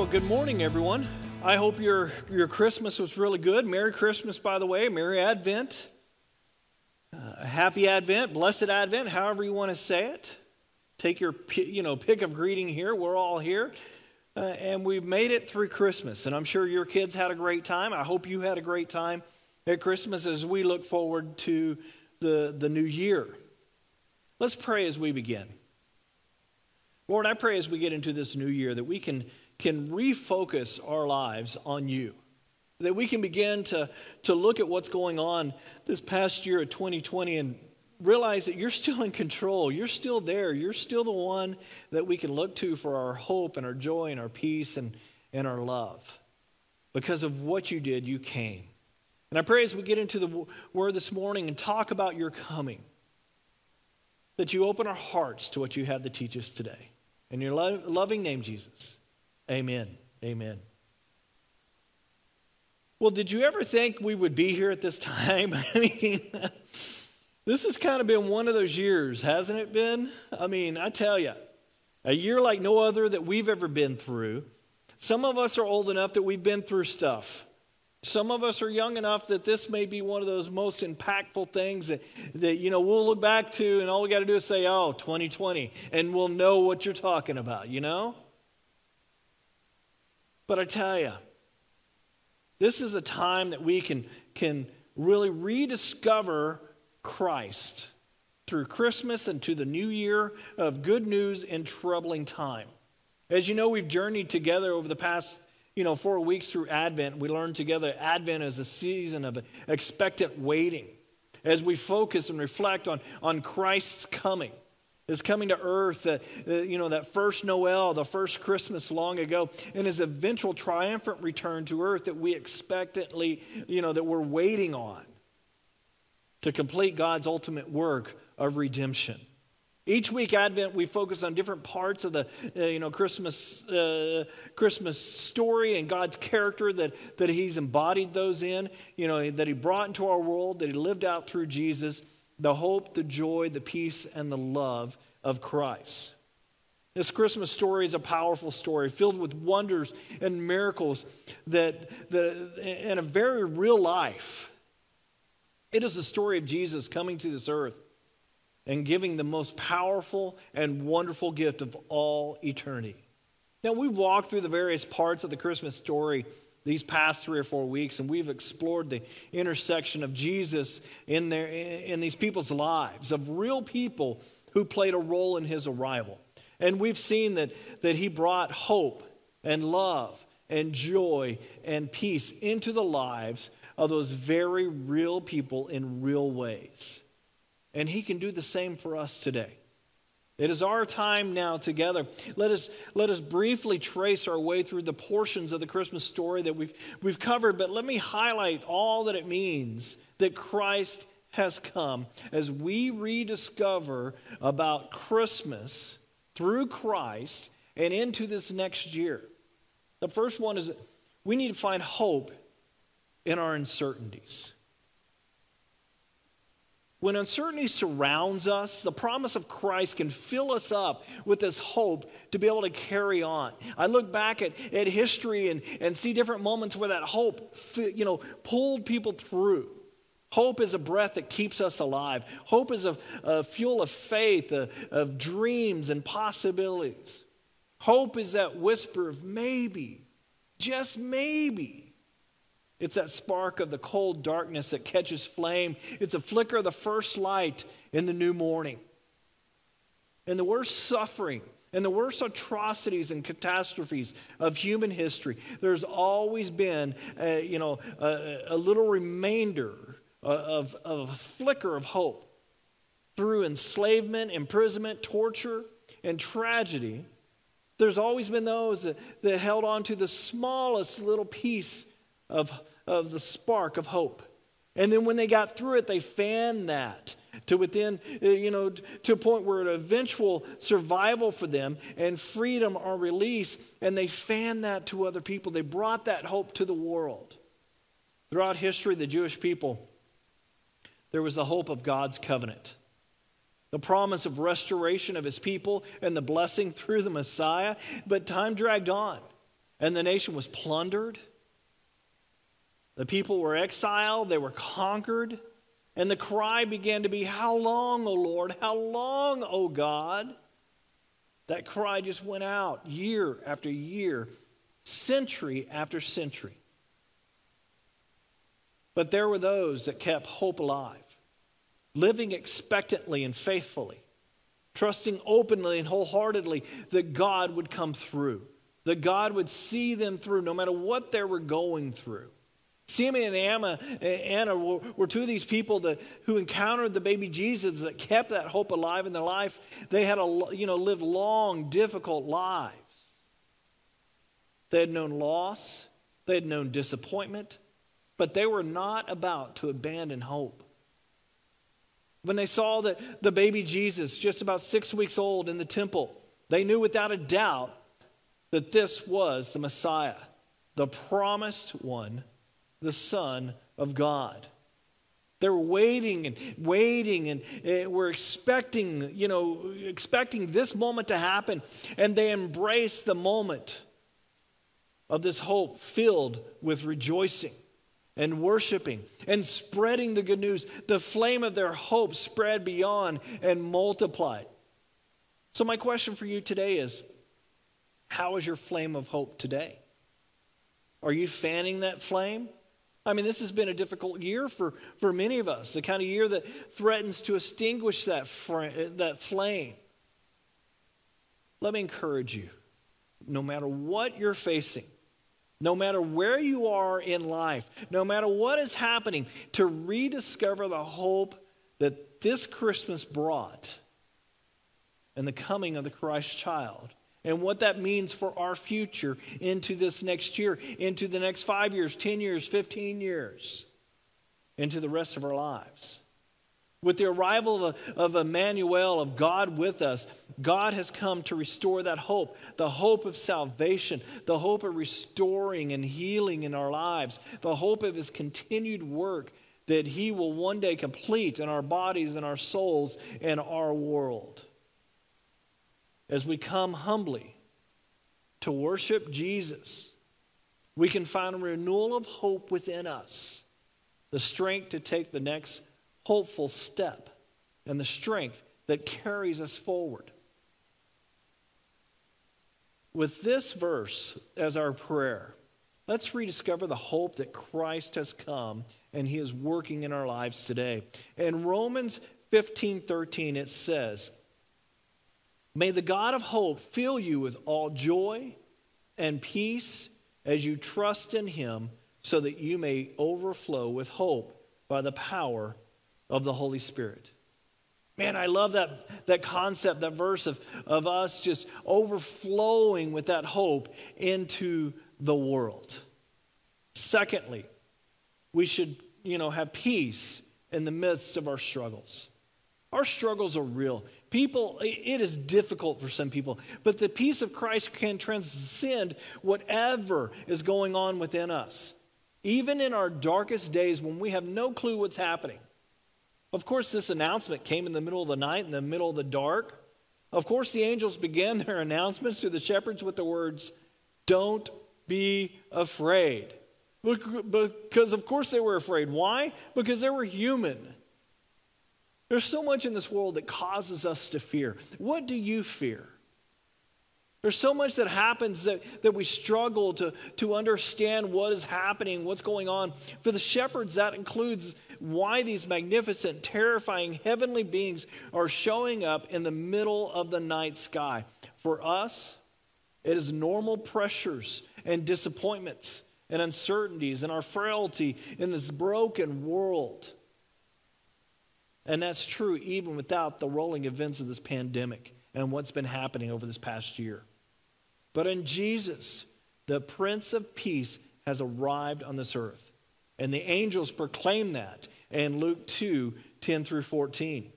Well, good morning, everyone. I hope your, your Christmas was really good. Merry Christmas, by the way. Merry Advent. Uh, happy Advent, blessed Advent, however you want to say it. Take your you know pick of greeting here. We're all here. Uh, and we've made it through Christmas. And I'm sure your kids had a great time. I hope you had a great time at Christmas as we look forward to the, the new year. Let's pray as we begin. Lord, I pray as we get into this new year that we can, can refocus our lives on you. That we can begin to, to look at what's going on this past year of 2020 and realize that you're still in control. You're still there. You're still the one that we can look to for our hope and our joy and our peace and, and our love. Because of what you did, you came. And I pray as we get into the word this morning and talk about your coming, that you open our hearts to what you have to teach us today. In your lo- loving name, Jesus. Amen. Amen. Well, did you ever think we would be here at this time? I mean, this has kind of been one of those years, hasn't it been? I mean, I tell you, a year like no other that we've ever been through. Some of us are old enough that we've been through stuff. Some of us are young enough that this may be one of those most impactful things that, that you know, we'll look back to and all we got to do is say, oh, 2020, and we'll know what you're talking about, you know? But I tell you, this is a time that we can, can really rediscover Christ through Christmas and to the new year of good news in troubling time. As you know, we've journeyed together over the past you know, four weeks through Advent, we learned together Advent is a season of expectant waiting as we focus and reflect on, on Christ's coming. His coming to earth, uh, uh, you know, that first Noel, the first Christmas long ago, and his eventual triumphant return to earth that we expectantly, you know, that we're waiting on to complete God's ultimate work of redemption. Each week, Advent, we focus on different parts of the uh, you know, Christmas, uh, Christmas story and God's character that, that He's embodied those in, you know, that He brought into our world, that He lived out through Jesus, the hope, the joy, the peace, and the love of Christ. This Christmas story is a powerful story filled with wonders and miracles that, that in a very real life. It is the story of Jesus coming to this earth and giving the most powerful and wonderful gift of all eternity. Now, we've walked through the various parts of the Christmas story these past three or four weeks, and we've explored the intersection of Jesus in, their, in these people's lives, of real people who played a role in his arrival. And we've seen that, that he brought hope and love and joy and peace into the lives of those very real people in real ways. And He can do the same for us today. It is our time now together. Let us, let us briefly trace our way through the portions of the Christmas story that we've, we've covered, but let me highlight all that it means that Christ has come as we rediscover about Christmas through Christ and into this next year. The first one is we need to find hope in our uncertainties. When uncertainty surrounds us, the promise of Christ can fill us up with this hope to be able to carry on. I look back at, at history and, and see different moments where that hope you know, pulled people through. Hope is a breath that keeps us alive. Hope is a, a fuel of faith, a, of dreams and possibilities. Hope is that whisper of maybe, just maybe. It's that spark of the cold darkness that catches flame. It's a flicker of the first light in the new morning. And the worst suffering and the worst atrocities and catastrophes of human history, there's always been a, you know, a, a little remainder of, of a flicker of hope. Through enslavement, imprisonment, torture, and tragedy, there's always been those that, that held on to the smallest little piece of of the spark of hope. And then when they got through it, they fanned that to within, uh, you know, to a point where eventual survival for them and freedom or release, and they fanned that to other people. They brought that hope to the world. Throughout history, the Jewish people, there was the hope of God's covenant, the promise of restoration of his people and the blessing through the Messiah. But time dragged on. and the nation was plundered. The people were exiled, they were conquered, and the cry began to be, How long, O Lord? How long, O God? That cry just went out year after year, century after century. But there were those that kept hope alive, living expectantly and faithfully, trusting openly and wholeheartedly that God would come through, that God would see them through no matter what they were going through. Simeon and Anna, eh, Anna were, were, two of these people that, who encountered the baby Jesus that kept that hope alive in their life. They had a, you know, lived long, difficult lives. They had known loss, they had known disappointment, but they were not about to abandon hope. When they saw the, the baby Jesus, just about six weeks old, in the temple, they knew without a doubt that this was the Messiah, the promised one, the Son of God. They're waiting and waiting and uh, we're expecting, you know, expecting this moment to happen. And they embrace the moment of this hope filled with rejoicing and worshiping and spreading the good news. The flame of their hope spread beyond and multiplied. So, my question for you today is how is your flame of hope today? Are you fanning that flame? I mean, this has been a difficult year for, for many of us, the kind of year that threatens to extinguish that, fr- that flame. Let me encourage you no matter what you're facing, no matter where you are in life, no matter what is happening, to rediscover the hope that this Christmas brought and the coming of the Christ child and what that means for our future into this next year, into the next five years, 10 years, 15 years, into the rest of our lives. With the arrival of, of Emmanuel, of God with us, God has come to restore that hope, the hope of salvation, the hope of restoring and healing in our lives, the hope of His continued work that He will one day complete in our bodies and our souls and our world. As we come humbly to worship Jesus, we can find a renewal of hope within us, the strength to take the next hopeful step and the strength that carries us forward. With this verse as our prayer, let's rediscover the hope that Christ has come and he is working in our lives today. In Romans 15 13, it says, May the God of hope fill you with all joy and peace as you trust in him, so that you may overflow with hope by the power of the Holy Spirit. Man, I love that, that concept, that verse of, of us just overflowing with that hope into the world. Secondly, we should, you know, have peace in the midst of our struggles. Our struggles are real. People, it is difficult for some people, but the peace of Christ can transcend whatever is going on within us. Even in our darkest days when we have no clue what's happening, of course, this announcement came in the middle of the night, in the middle of the dark. Of course, the angels began their announcements to the shepherds with the words, Don't be afraid. Because, of course, they were afraid. Why? Because they were human. There's so much in this world that causes us to fear. What do you fear? There's so much that happens that, that we struggle to, to understand what is happening, what's going on. For the shepherds, that includes why these magnificent, terrifying heavenly beings are showing up in the middle of the night sky. For us, it is normal pressures and disappointments and uncertainties and our frailty in this broken world. And that's true even without the rolling events of this pandemic and what's been happening over this past year. But in Jesus, the Prince of Peace has arrived on this earth. And the angels proclaim that in Luke 2 10 through 14.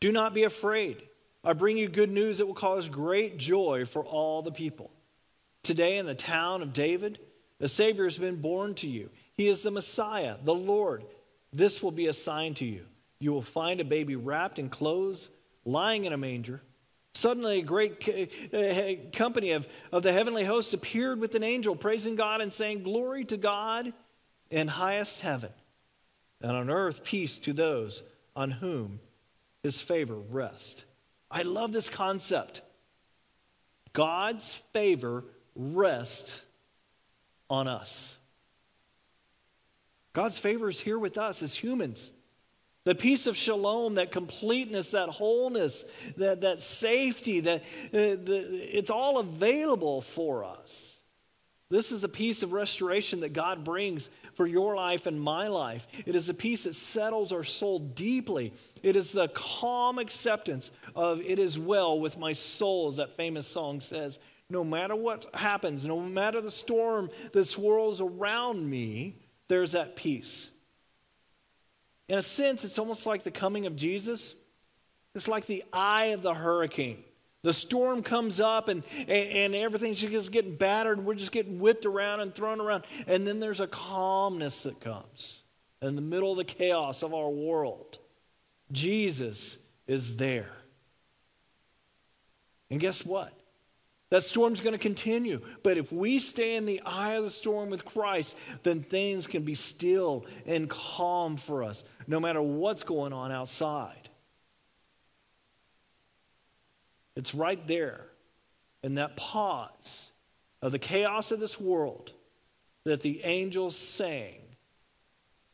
Do not be afraid. I bring you good news that will cause great joy for all the people. Today, in the town of David, a Savior has been born to you. He is the Messiah, the Lord. This will be a sign to you. You will find a baby wrapped in clothes, lying in a manger. Suddenly, a great uh, company of, of the heavenly host appeared with an angel, praising God and saying, Glory to God in highest heaven, and on earth peace to those on whom his favor rests. I love this concept. God's favor rests on us. God's favor is here with us as humans. The peace of shalom, that completeness, that wholeness, that, that safety, that uh, the, it's all available for us. This is the peace of restoration that God brings for your life and my life. It is a peace that settles our soul deeply. It is the calm acceptance of it is well with my soul, as that famous song says. No matter what happens, no matter the storm that swirls around me, there's that peace. In a sense, it's almost like the coming of Jesus. It's like the eye of the hurricane. The storm comes up and, and, and everything's just getting battered. We're just getting whipped around and thrown around. And then there's a calmness that comes in the middle of the chaos of our world. Jesus is there. And guess what? That storm's going to continue. But if we stay in the eye of the storm with Christ, then things can be still and calm for us, no matter what's going on outside. It's right there in that pause of the chaos of this world that the angels sang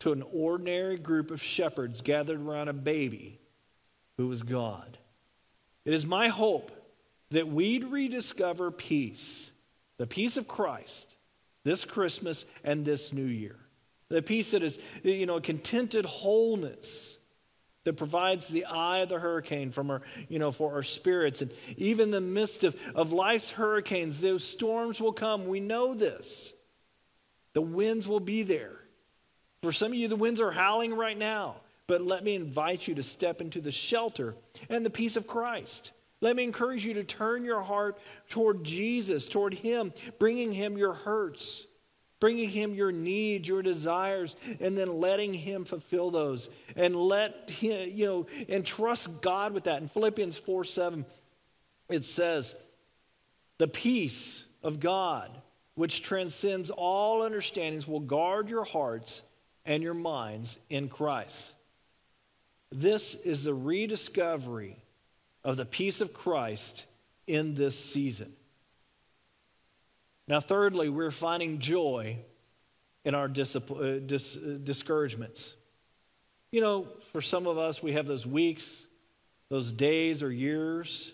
to an ordinary group of shepherds gathered around a baby who was God. It is my hope that we'd rediscover peace, the peace of Christ, this Christmas and this new year. The peace that is, you know, a contented wholeness that provides the eye of the hurricane from our, you know, for our spirits. And even in the midst of, of life's hurricanes, those storms will come. We know this. The winds will be there. For some of you, the winds are howling right now. But let me invite you to step into the shelter and the peace of Christ. Let me encourage you to turn your heart toward Jesus, toward Him, bringing Him your hurts, bringing Him your needs, your desires, and then letting Him fulfill those. And let Him, you know, and trust God with that. In Philippians 4 7, it says, The peace of God, which transcends all understandings, will guard your hearts and your minds in Christ. This is the rediscovery of the peace of Christ in this season. Now, thirdly, we're finding joy in our dis- uh, dis- uh, discouragements. You know, for some of us, we have those weeks, those days or years.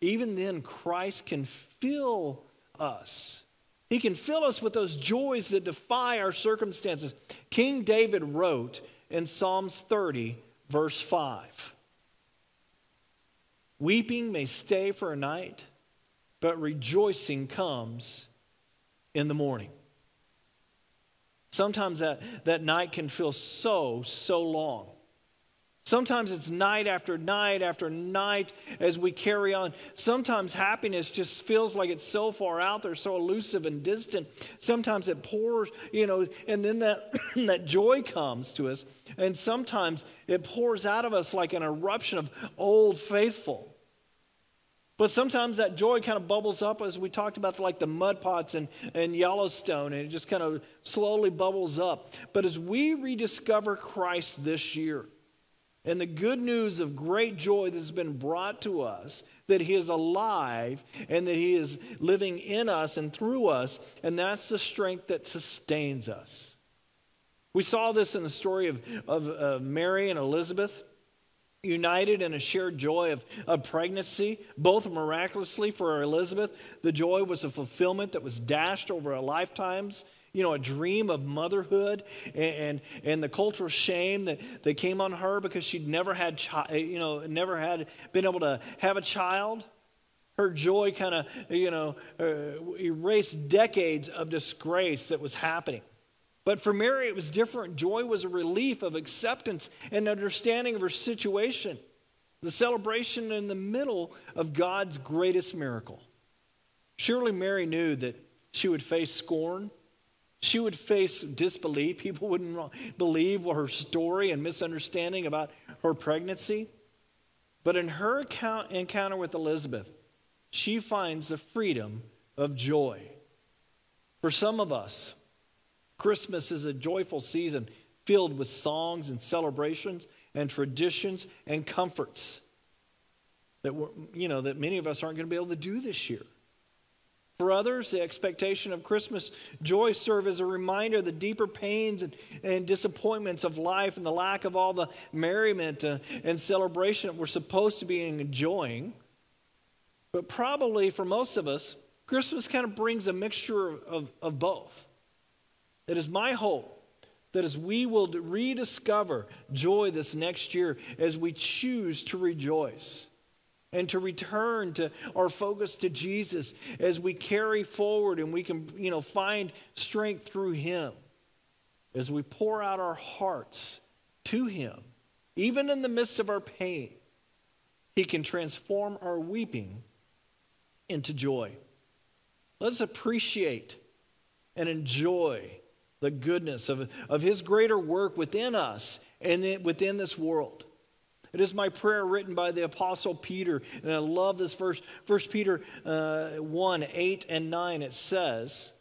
Even then, Christ can fill us. He can fill us with those joys that defy our circumstances. King David wrote in Psalms 30, verse 5 Weeping may stay for a night, but rejoicing comes in the morning. Sometimes that, that night can feel so, so long. Sometimes it's night after night after night as we carry on. Sometimes happiness just feels like it's so far out there, so elusive and distant. Sometimes it pours, you know, and then that, that joy comes to us. And sometimes it pours out of us like an eruption of old faithful. But sometimes that joy kind of bubbles up as we talked about, like the mud pots and, and Yellowstone, and it just kind of slowly bubbles up. But as we rediscover Christ this year, and the good news of great joy that's been brought to us that he is alive and that he is living in us and through us, and that's the strength that sustains us. We saw this in the story of, of uh, Mary and Elizabeth, united in a shared joy of, of pregnancy, both miraculously for Elizabeth. The joy was a fulfillment that was dashed over a lifetime's you know, a dream of motherhood and, and, and, the cultural shame that, that came on her because she'd never had, chi- you know, never had been able to have a child. Her joy kind of, you know, uh, erased decades of disgrace that was happening. But for Mary, it was different. Joy was a relief of acceptance and understanding of her situation, the celebration in the middle of God's greatest miracle. Surely Mary knew that she would face scorn, she would face disbelief. People wouldn't believe her story and misunderstanding about her pregnancy. But in her account, encounter with Elizabeth, she finds the freedom of joy. For some of us, Christmas is a joyful season filled with songs and celebrations and traditions and comforts that you know that many of us aren't going to be able to do this year. For others, the expectation of Christmas joy serve as a reminder of the deeper pains and, and disappointments of life and the lack of all the merriment uh, and celebration that we're supposed to be enjoying. But probably for most of us, Christmas kind of brings a mixture of, of both. It is my hope that as we will rediscover joy this next year, as we choose to rejoice and to return to our focus to Jesus as we carry forward and we can, you know, find strength through him as we pour out our hearts to him, even in the midst of our pain, he can transform our weeping into joy. Let's appreciate and enjoy the goodness of, of his greater work within us and within this world. It is my prayer written by the Apostle Peter, and I love this verse. 1 Peter uh, 1 8 and 9, it says,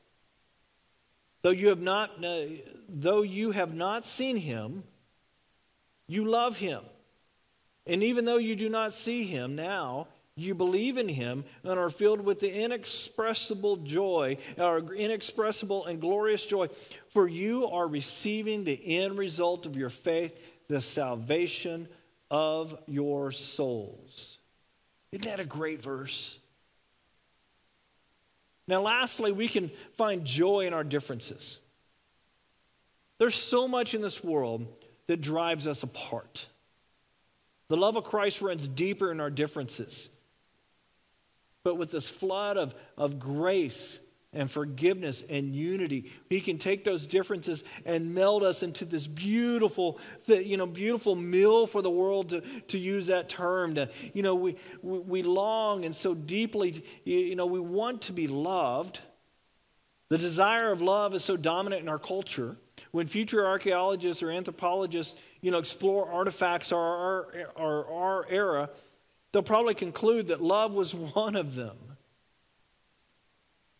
Though you have not, uh, though you have not seen him, you love him. And even though you do not see him now, you believe in him and are filled with the inexpressible joy, our inexpressible and glorious joy, for you are receiving the end result of your faith, the salvation of your souls. Isn't that a great verse? Now, lastly, we can find joy in our differences. There's so much in this world that drives us apart. The love of Christ runs deeper in our differences. But with this flood of, of grace and forgiveness and unity. He can take those differences and meld us into this beautiful, you know, beautiful meal for the world to, to use that term. To, you know, we, we, long and so deeply, you know, we want to be loved. The desire of love is so dominant in our culture. When future archaeologists or anthropologists, you know, explore artifacts of our, our, our era, they'll probably conclude that love was one of them.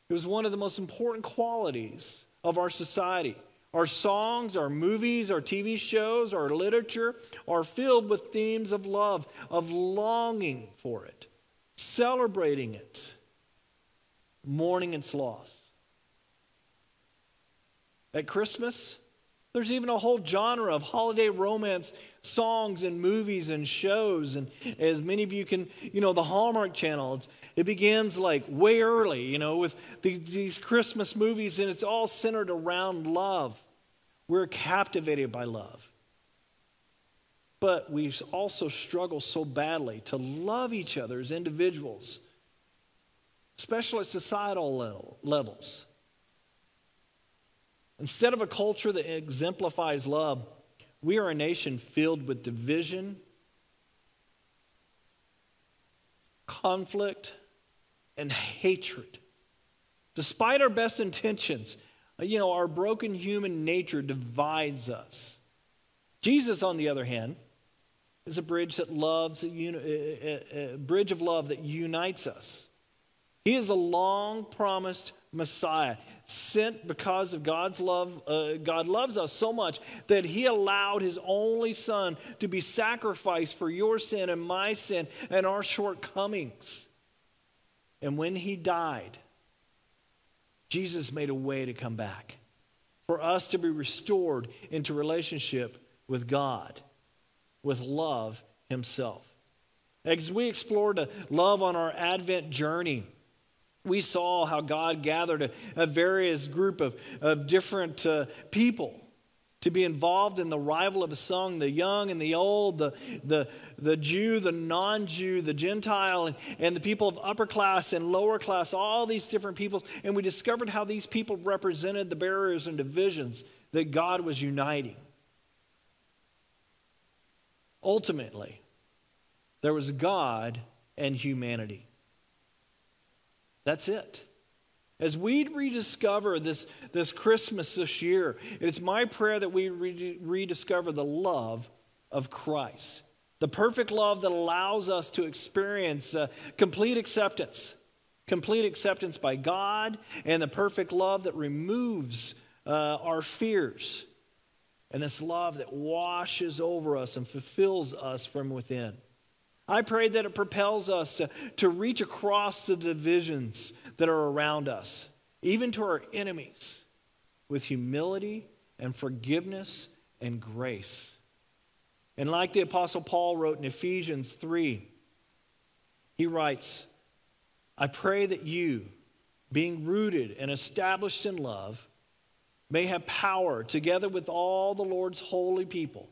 It was one of the most important qualities of our society. Our songs, our movies, our TV shows, our literature are filled with themes of love, of longing for it, celebrating it, mourning its loss. At Christmas, there's even a whole genre of holiday romance songs and movies and shows. And as many of you can, you know, the Hallmark Channel, it begins like way early, you know, with these Christmas movies, and it's all centered around love. We're captivated by love. But we also struggle so badly to love each other as individuals, especially at societal level, levels. Instead of a culture that exemplifies love, we are a nation filled with division, conflict, and hatred. Despite our best intentions, uh, you know, our broken human nature divides us. Jesus, on the other hand, is a bridge that loves, a, a, a bridge of love that unites us. He is a long promised Messiah, sent because of God's love. Uh, God loves us so much that He allowed His only Son to be sacrificed for your sin and my sin and our shortcomings. And when He died, Jesus made a way to come back for us to be restored into relationship with God, with love Himself. As we explored the love on our Advent journey, we saw how God gathered a, a various group of, of different uh, people to be involved in the rival of a song, the young and the old, the, the, the Jew, the non Jew, the Gentile, and, and the people of upper class and lower class, all these different people. And we discovered how these people represented the barriers and divisions that God was uniting. Ultimately, there was God and humanity. That's it. As we rediscover this, this Christmas this year, it's my prayer that we re- rediscover the love of Christ. The perfect love that allows us to experience uh, complete acceptance, complete acceptance by God, and the perfect love that removes uh, our fears. And this love that washes over us and fulfills us from within. I pray that it propels us to, to reach across the divisions that are around us, even to our enemies, with humility and forgiveness and grace. And like the Apostle Paul wrote in Ephesians 3, he writes, I pray that you, being rooted and established in love, may have power, together with all the Lord's holy people,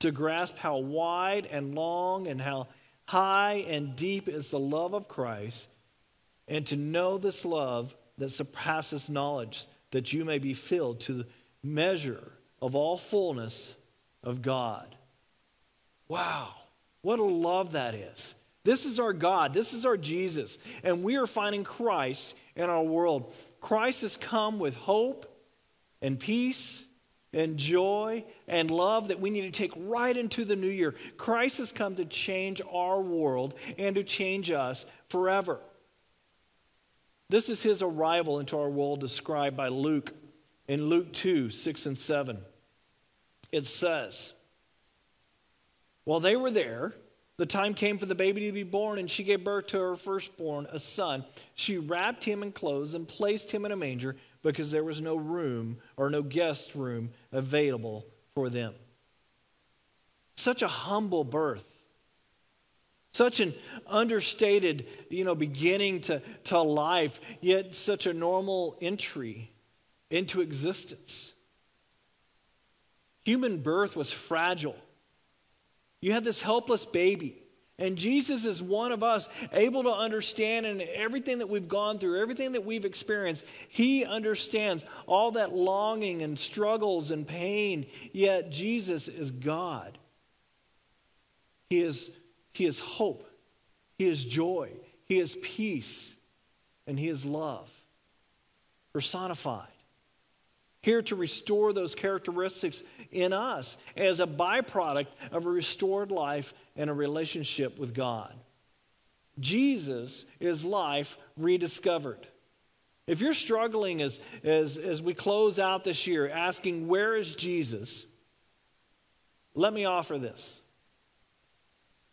to grasp how wide and long and how high and deep is the love of Christ, and to know this love that surpasses knowledge, that you may be filled to the measure of all fullness of God. Wow, what a love that is. This is our God, this is our Jesus, and we are finding Christ in our world. Christ has come with hope and peace and joy and love that we need to take right into the new year. Christ has come to change our world and to change us forever. This is his arrival into our world described by Luke in Luke 2 6 and 7. It says, While they were there, the time came for the baby to be born, and she gave birth to her firstborn, a son. She wrapped him in clothes and placed him in a manger because there was no room or no guest room available for them. Such a humble birth. Such an understated, you know, beginning to, to life, yet such a normal entry into existence. Human birth was fragile. You had this helpless baby and Jesus is one of us, able to understand and everything that we've gone through, everything that we've experienced. He understands all that longing and struggles and pain, yet Jesus is God. He is, he is hope, He is joy, He is peace, and He is love. Personified here to restore those characteristics in us as a byproduct of a restored life and a relationship with God. Jesus is life rediscovered. If you're struggling as, as, as we close out this year asking, Where is Jesus? Let me offer this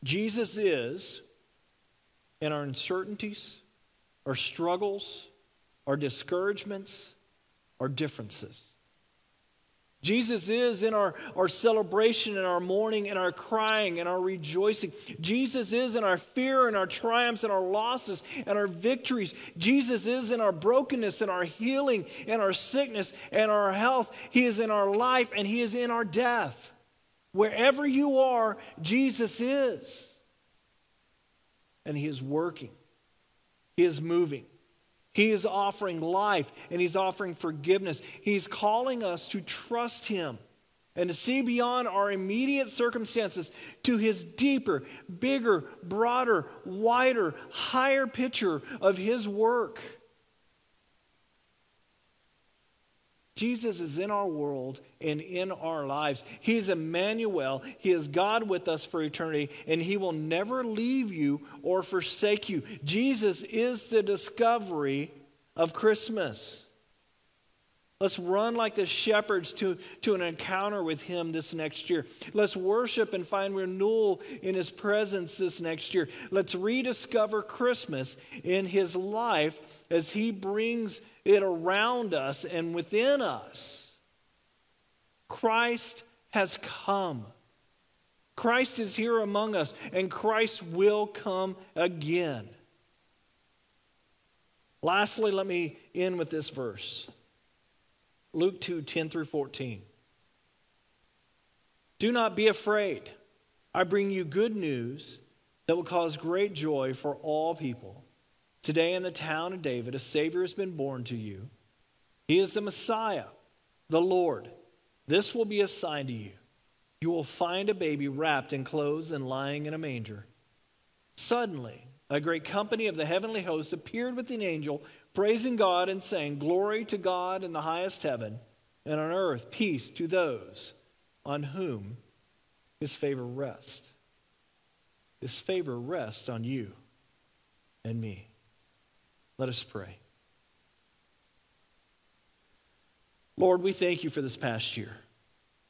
Jesus is in our uncertainties, our struggles, our discouragements, our differences. Jesus is in our, our celebration and our mourning and our crying and our rejoicing. Jesus is in our fear and our triumphs and our losses and our victories. Jesus is in our brokenness and our healing and our sickness and our health. He is in our life and He is in our death. Wherever you are, Jesus is. And He is working, He is moving. He is offering life and He's offering forgiveness. He's calling us to trust Him and to see beyond our immediate circumstances to His deeper, bigger, broader, wider, higher picture of His work. Jesus is in our world and in our lives. He is Emmanuel. He is God with us for eternity, and He will never leave you or forsake you. Jesus is the discovery of Christmas. Let's run like the shepherds to, to an encounter with Him this next year. Let's worship and find renewal in His presence this next year. Let's rediscover Christmas in His life as He brings it around us and within us. Christ has come. Christ is here among us, and Christ will come again. Lastly, let me end with this verse Luke 2 10 through 14. Do not be afraid. I bring you good news that will cause great joy for all people. Today, in the town of David, a Savior has been born to you. He is the Messiah, the Lord. This will be a sign to you. You will find a baby wrapped in clothes and lying in a manger. Suddenly, a great company of the heavenly hosts appeared with an angel, praising God and saying, Glory to God in the highest heaven, and on earth peace to those on whom his favor rests. his favor rests on you and me. Let us pray. Lord, we thank you for this past year.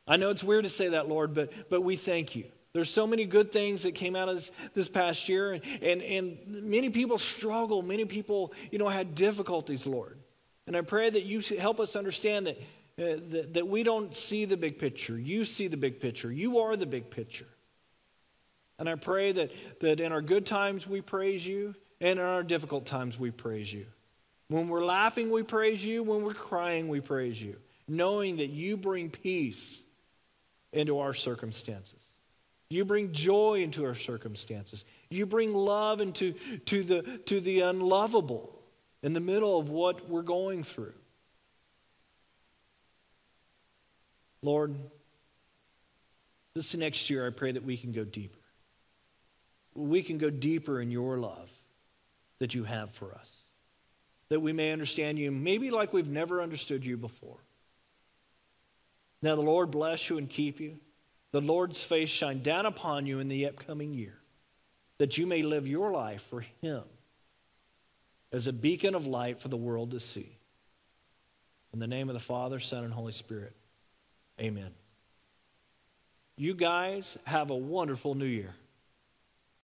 I know it's weird to say that, Lord, but, but we thank you. There's so many good things that came out of this, this past year, and, and, and many people struggle. Many people, you know, had difficulties, Lord. And I pray that you help us understand that, uh, that, that we don't see the big picture. You see the big picture. You are the big picture. And I pray that, that in our good times we praise you, and in our difficult times we praise you. When we're laughing, we praise you. When we're crying, we praise you, knowing that you bring peace into our circumstances. You bring joy into our circumstances. You bring love into to the, to the unlovable in the middle of what we're going through. Lord, this next year, I pray that we can go deeper. We can go deeper in your love that you have for us, that we may understand you maybe like we've never understood you before. Now, the Lord bless you and keep you. The Lord's face shine down upon you in the upcoming year, that you may live your life for Him as a beacon of light for the world to see. In the name of the Father, Son, and Holy Spirit, amen. You guys have a wonderful new year.